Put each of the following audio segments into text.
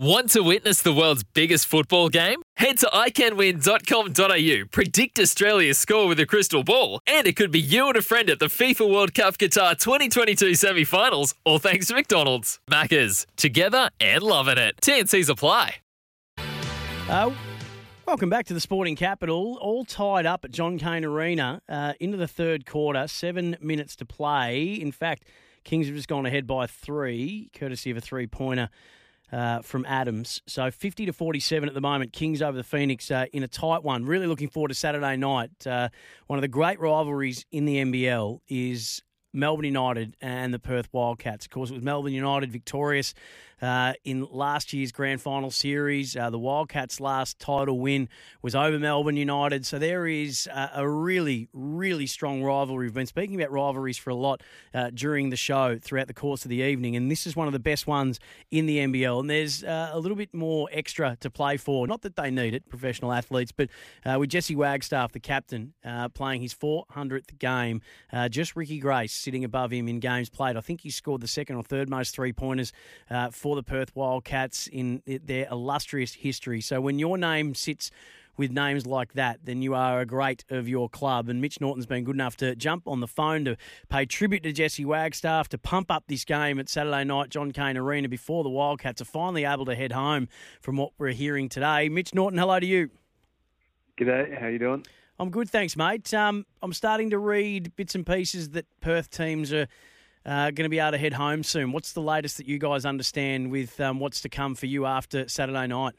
Want to witness the world's biggest football game? Head to iCanWin.com.au, predict Australia's score with a crystal ball, and it could be you and a friend at the FIFA World Cup Qatar 2022 semi finals, all thanks to McDonald's. Maccas, together and loving it. TNC's apply. Uh, welcome back to the Sporting Capital. All tied up at John Cain Arena uh, into the third quarter, seven minutes to play. In fact, Kings have just gone ahead by three, courtesy of a three pointer uh, from Adams. So 50 to 47 at the moment. Kings over the Phoenix uh, in a tight one. Really looking forward to Saturday night. Uh, one of the great rivalries in the NBL is Melbourne United and the Perth Wildcats. Of course, it was Melbourne United victorious uh, in last year's grand final series. Uh, the Wildcats' last title win was over Melbourne United. So there is uh, a really, really strong rivalry. We've been speaking about rivalries for a lot uh, during the show throughout the course of the evening, and this is one of the best ones in the NBL. And there's uh, a little bit more extra to play for. Not that they need it, professional athletes, but uh, with Jesse Wagstaff, the captain, playing his 400th game, just Ricky Grace sitting above him in games played. I think he scored the second or third most three pointers for the Perth Wildcats in their illustrious history. So when your name sits with names like that, then you are a great of your club. And Mitch Norton's been good enough to jump on the phone to pay tribute to Jesse Wagstaff, to pump up this game at Saturday night, John Cain Arena, before the Wildcats are finally able to head home from what we're hearing today. Mitch Norton, hello to you. G'day, how you doing? I'm good, thanks, mate. Um, I'm starting to read bits and pieces that Perth teams are uh, going to be able to head home soon. What's the latest that you guys understand with um, what's to come for you after Saturday night?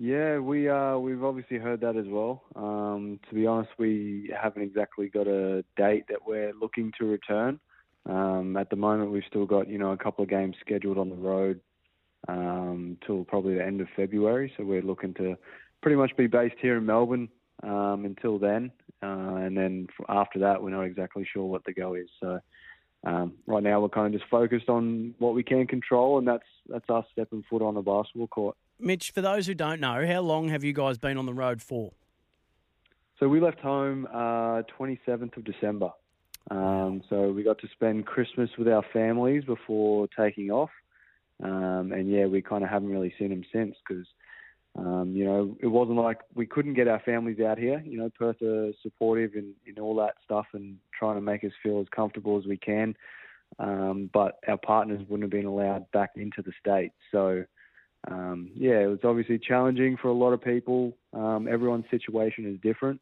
Yeah, we uh, we've obviously heard that as well. Um, to be honest, we haven't exactly got a date that we're looking to return. Um, at the moment, we've still got you know a couple of games scheduled on the road um, till probably the end of February. So we're looking to pretty much be based here in Melbourne um, until then, uh, and then after that, we're not exactly sure what the go is. So um, right now we're kind of just focused on what we can control, and that's that's us stepping foot on the basketball court. Mitch, for those who don't know, how long have you guys been on the road for? So we left home uh, 27th of December. Um, so we got to spend Christmas with our families before taking off, um, and yeah, we kind of haven't really seen them since because um, you know, it wasn't like we couldn't get our families out here. You know, Perth are supportive in, in all that stuff and trying to make us feel as comfortable as we can. Um, but our partners wouldn't have been allowed back into the state. So, um, yeah, it was obviously challenging for a lot of people. Um, everyone's situation is different.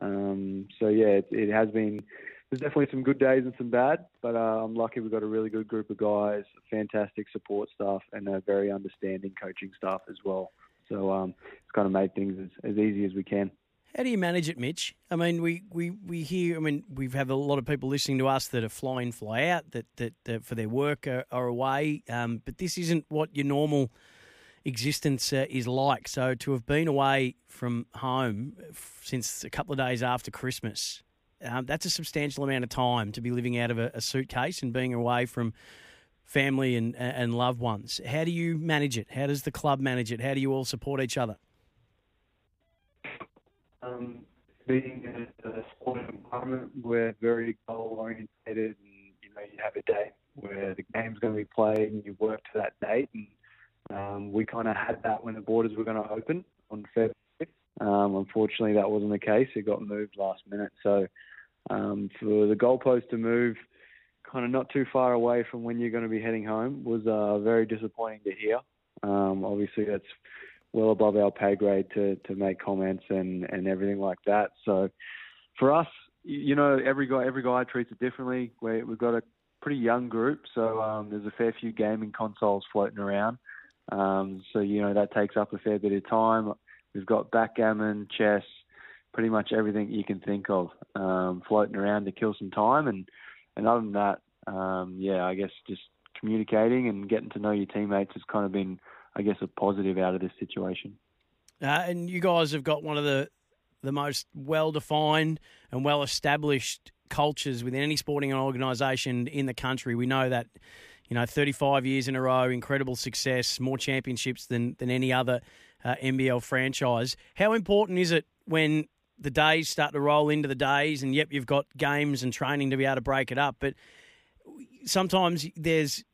Um, so, yeah, it, it, has been, there's definitely some good days and some bad, but uh, I'm lucky we've got a really good group of guys, fantastic support staff, and a very understanding coaching staff as well. So um, it's kind of made things as, as easy as we can. How do you manage it, Mitch? I mean, we, we, we hear. I mean, we've had a lot of people listening to us that are fly in, fly out, that that, that for their work are, are away. Um, but this isn't what your normal existence uh, is like. So to have been away from home since a couple of days after Christmas, um, that's a substantial amount of time to be living out of a, a suitcase and being away from family and and loved ones. How do you manage it? How does the club manage it? How do you all support each other? Um, being in a sporting environment, we're very goal oriented, and you know you have a date where the game's going to be played, and you work to that date. And um, we kind of had that when the borders were going to open on February. Um, unfortunately, that wasn't the case. It got moved last minute. So um, for the goalpost to move kind of not too far away from when you're going to be heading home was uh, very disappointing to hear. Um, obviously, that's well above our pay grade to, to make comments and, and everything like that. So for us, you know, every guy every guy treats it differently. we we've got a pretty young group, so um, there's a fair few gaming consoles floating around. Um, so you know that takes up a fair bit of time. We've got backgammon, chess, pretty much everything you can think of um, floating around to kill some time and and other than that, um, yeah, I guess just communicating and getting to know your teammates has kind of been, I guess, a positive out of this situation. Uh, and you guys have got one of the the most well defined and well established cultures within any sporting organisation in the country. We know that, you know, 35 years in a row, incredible success, more championships than, than any other uh, NBL franchise. How important is it when the days start to roll into the days, and yep, you've got games and training to be able to break it up. But sometimes there's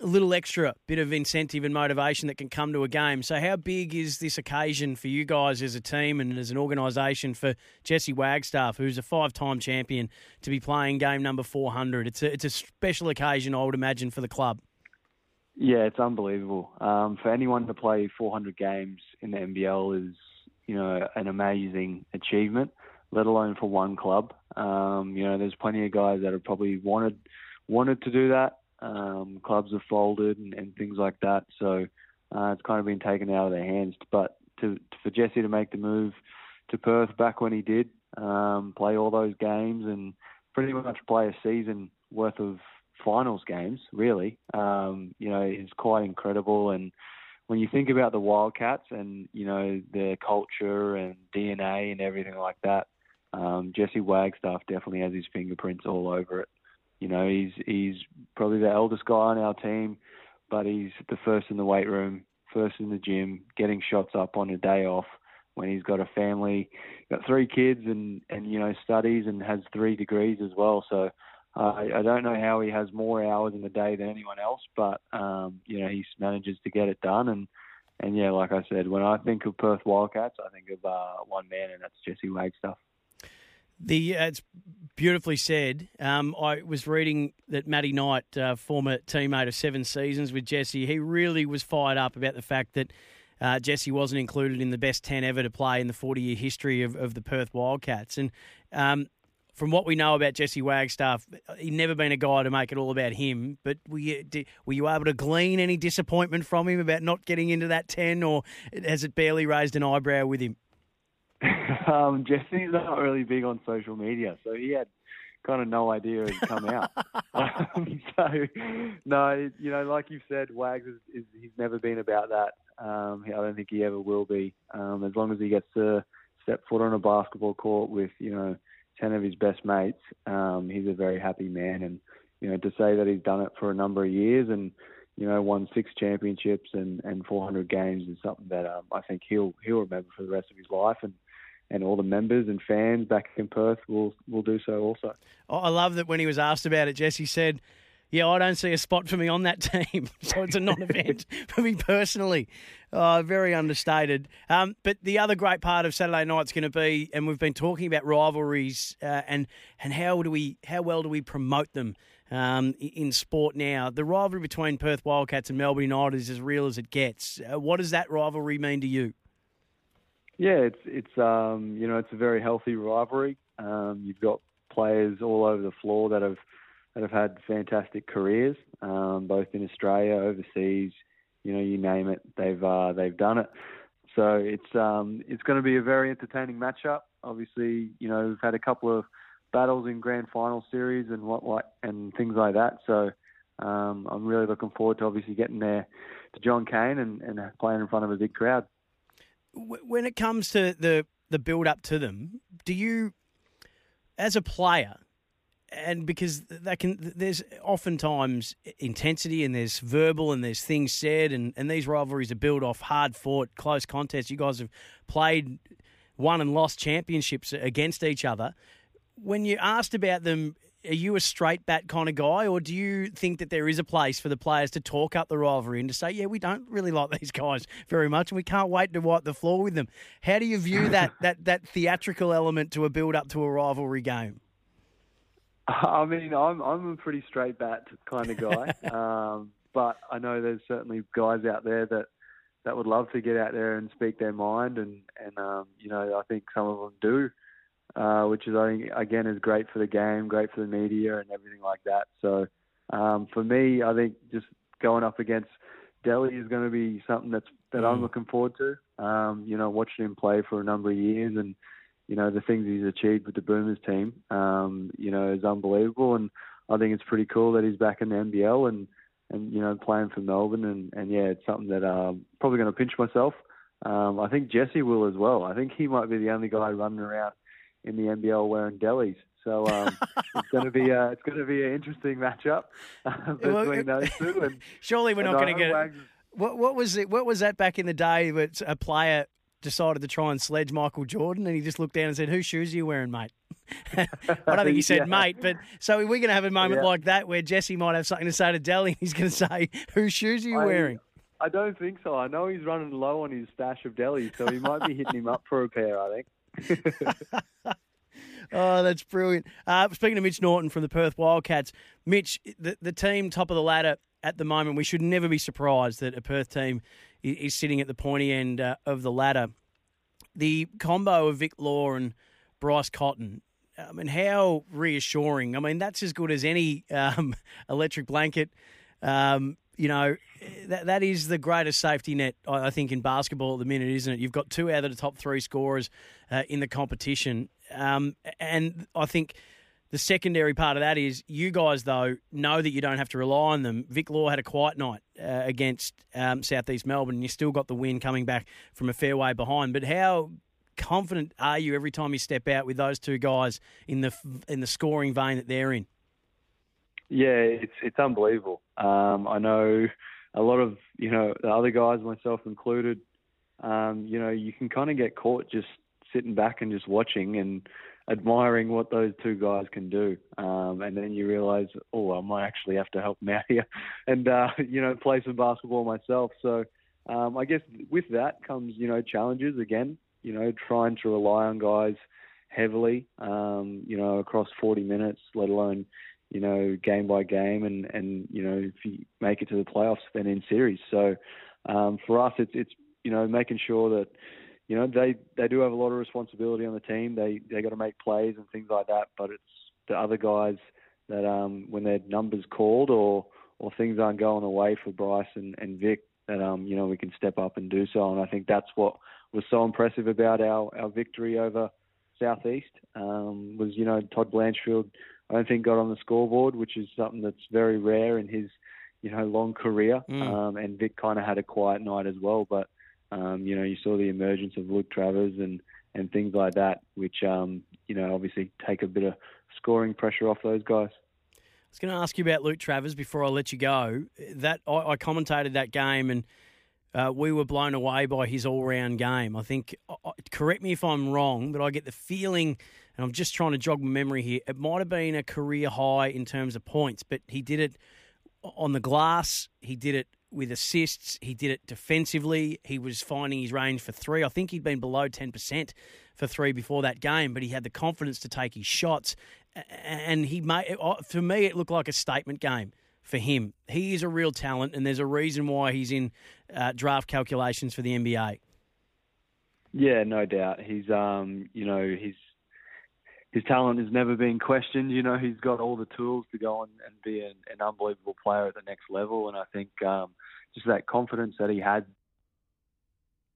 a little extra bit of incentive and motivation that can come to a game. So, how big is this occasion for you guys as a team and as an organisation for Jesse Wagstaff, who's a five-time champion, to be playing game number 400? It's a it's a special occasion, I would imagine, for the club. Yeah, it's unbelievable. Um, for anyone to play 400 games in the NBL is, you know, an amazing achievement. Let alone for one club. Um, you know, there's plenty of guys that have probably wanted wanted to do that um, clubs have folded and, and things like that. So uh, it's kind of been taken out of their hands. But to, for Jesse to make the move to Perth back when he did, um, play all those games and pretty much play a season worth of finals games, really, um, you know, is quite incredible. And when you think about the Wildcats and, you know, their culture and DNA and everything like that, um, Jesse Wagstaff definitely has his fingerprints all over it. You know, he's he's probably the eldest guy on our team, but he's the first in the weight room, first in the gym, getting shots up on a day off when he's got a family, got three kids, and and you know studies and has three degrees as well. So uh, I don't know how he has more hours in the day than anyone else, but um, you know he manages to get it done. And and yeah, like I said, when I think of Perth Wildcats, I think of uh, one man, and that's Jesse Wagstaff. The uh, it's beautifully said. Um, I was reading that Matty Knight, uh, former teammate of seven seasons with Jesse, he really was fired up about the fact that uh, Jesse wasn't included in the best ten ever to play in the forty-year history of, of the Perth Wildcats. And um, from what we know about Jesse Wagstaff, he'd never been a guy to make it all about him. But were you, did, were you able to glean any disappointment from him about not getting into that ten, or has it barely raised an eyebrow with him? um, Jesse's not really big on social media, so he had kind of no idea it would come out. um, so, no, you know, like you've said, Wags is, is he's never been about that. Um, I don't think he ever will be. Um, as long as he gets to step foot on a basketball court with, you know, ten of his best mates, um, he's a very happy man. And you know, to say that he's done it for a number of years and you know, won six championships and, and 400 games is something that um, I think he'll he'll remember for the rest of his life. And and all the members and fans back in Perth will will do so also. Oh, I love that when he was asked about it, Jesse said, "Yeah, I don't see a spot for me on that team, so it's a non-event for me personally." Uh, very understated. Um, but the other great part of Saturday night's going to be, and we've been talking about rivalries uh, and and how do we how well do we promote them um, in sport now? The rivalry between Perth Wildcats and Melbourne United is as real as it gets. Uh, what does that rivalry mean to you? Yeah, it's it's um, you know it's a very healthy rivalry. Um, you've got players all over the floor that have that have had fantastic careers, um, both in Australia, overseas. You know, you name it, they've uh, they've done it. So it's um, it's going to be a very entertaining matchup. Obviously, you know we've had a couple of battles in grand final series and what what and things like that. So um, I'm really looking forward to obviously getting there to John Cain and, and playing in front of a big crowd when it comes to the the build up to them, do you, as a player, and because that can there's oftentimes intensity and there's verbal and there's things said and, and these rivalries are built off hard fought close contests. You guys have played won and lost championships against each other. When you asked about them are you a straight bat kind of guy, or do you think that there is a place for the players to talk up the rivalry and to say, yeah, we don't really like these guys very much, and we can't wait to wipe the floor with them? How do you view that that that theatrical element to a build up to a rivalry game? I mean, I'm I'm a pretty straight bat kind of guy, um, but I know there's certainly guys out there that that would love to get out there and speak their mind, and and um, you know I think some of them do uh, which is I think again is great for the game, great for the media and everything like that. So um, for me, I think just going up against Delly is going to be something that's that mm. I'm looking forward to. Um, you know, watching him play for a number of years and you know the things he's achieved with the Boomers team, um, you know, is unbelievable. And I think it's pretty cool that he's back in the NBL and and you know playing for Melbourne. And and yeah, it's something that I'm um, probably going to pinch myself. Um, I think Jesse will as well. I think he might be the only guy running around in the NBL wearing delis. So um, it's going to be uh, it's going to be an interesting matchup between those two. And, Surely we're not going to get it. What, what was it? What was that back in the day? That a player decided to try and sledge Michael Jordan, and he just looked down and said, "Whose shoes are you wearing, mate?" I don't think he said Yeah. mate, but so we're going to have a moment Yeah. like that where Jesse might have something to say to Delly. He's going to say, "Whose shoes are you I- wearing?" I don't think so. I know he's running low on his stash of delis, so he might be hitting him up for a pair. I think. Oh, that's brilliant. Uh, speaking of Mitch Norton from the Perth Wildcats, Mitch, the, the team top of the ladder at the moment, we should never be surprised that a Perth team i- is sitting at the pointy end uh, of the ladder. The combo of Vic Law and Bryce Cotton, I mean, how reassuring. I mean, that's as good as any um, electric blanket. Um, you know, that that is the greatest safety net, I think, in basketball at the minute, isn't it? You've got two out of the top three scorers uh, in the competition. Um, and I think the secondary part of that is you guys, though, know that you don't have to rely on them. Vic Law had a quiet night uh, against um, Southeast Melbourne, and you still got the win coming back from a fair way behind. But how confident are you every time you step out with those two guys in the in the scoring vein that they're in? Yeah, it's it's unbelievable. Um, I know a lot of you know the other guys, myself included. Um, you know, you can kind of get caught just sitting back and just watching and admiring what those two guys can do, um, and then you realise, oh, I might actually have to help them out here, and uh, you know, play some basketball myself. So um, I guess with that comes you know challenges again. You know, trying to rely on guys heavily, um, you know, across 40 minutes, let alone you know, game by game, and and you know, if you make it to the playoffs, then in series. So um, for us, it's it's you know making sure that you know they they do have a lot of responsibility on the team. They they got to make plays and things like that. But it's the other guys that um, when their numbers called or or things aren't going away for Bryce and, and Vic, that um you know we can step up and do so. And I think that's what was so impressive about our our victory over Southeast um, was you know Todd Blanchfield I don't think got on the scoreboard, which is something that's very rare in his, you know, long career. Mm. Um, and Vic kind of had a quiet night as well, but um, you know, you saw the emergence of Luke Travers and and things like that, which um, you know, obviously take a bit of scoring pressure off those guys. I was going to ask you about Luke Travers before I let you go. That I, I commentated that game and uh, we were blown away by his all-round game. I think. I- I- Correct me if I'm wrong, but I get the feeling, and I'm just trying to jog my memory here. It might have been a career high in terms of points, but he did it on the glass. He did it with assists. He did it defensively. He was finding his range for three. I think he'd been below 10% for three before that game, but he had the confidence to take his shots. And he made, uh, for me, it looked like a statement game for him. He is a real talent, and there's a reason why he's in uh, draft calculations for the NBA. Yeah, no doubt. He's um, you know, his his talent has never been questioned. You know, he's got all the tools to go on and be an, an unbelievable player at the next level. And I think um, just that confidence that he had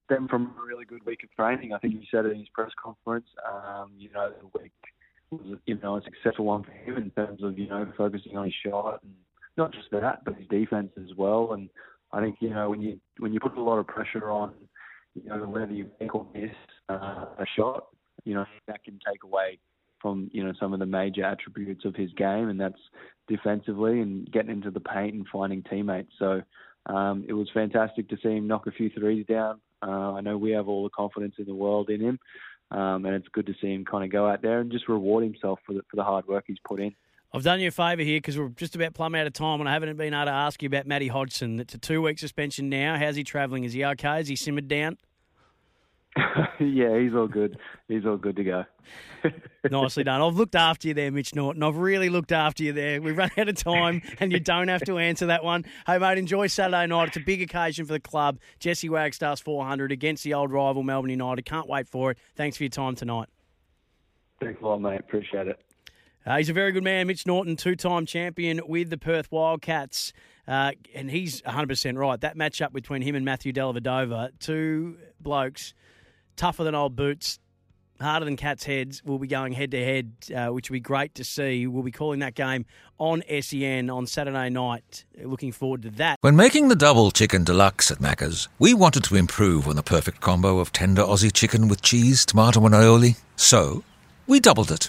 stemmed from a really good week of training. I think he said it in his press conference. Um, you know, the week was you know a successful one for him in terms of you know focusing on his shot and not just that, but his defense as well. And I think you know when you when you put a lot of pressure on you know, whether you make or miss uh, a shot, you know, that can take away from, you know, some of the major attributes of his game, and that's defensively and getting into the paint and finding teammates. So um, it was fantastic to see him knock a few threes down. Uh, I know we have all the confidence in the world in him, um, and it's good to see him kind of go out there and just reward himself for the, for the hard work he's put in. I've done you a favour here because we're just about plumb out of time, and I haven't been able to ask you about Matty Hodgson. It's a two-week suspension now. How's he travelling? Is he okay? Is he simmered down? yeah, he's all good. He's all good to go. Nicely done. I've looked after you there, Mitch Norton. I've really looked after you there. We've run out of time, and you don't have to answer that one. Hey, mate, enjoy Saturday night. It's a big occasion for the club. Jesse Wagstaff's 400 against the old rival Melbourne United. Can't wait for it. Thanks for your time tonight. Thanks a lot, mate. Appreciate it. Uh, he's a very good man, Mitch Norton, two-time champion with the Perth Wildcats, uh, and he's 100% right. That matchup between him and Matthew Dellavedova, two blokes tougher than old boots, harder than cats' heads, will be going head-to-head, uh, which will be great to see. We'll be calling that game on SEN on Saturday night. Looking forward to that. When making the double chicken deluxe at Macca's, we wanted to improve on the perfect combo of tender Aussie chicken with cheese, tomato, and aioli. So, we doubled it.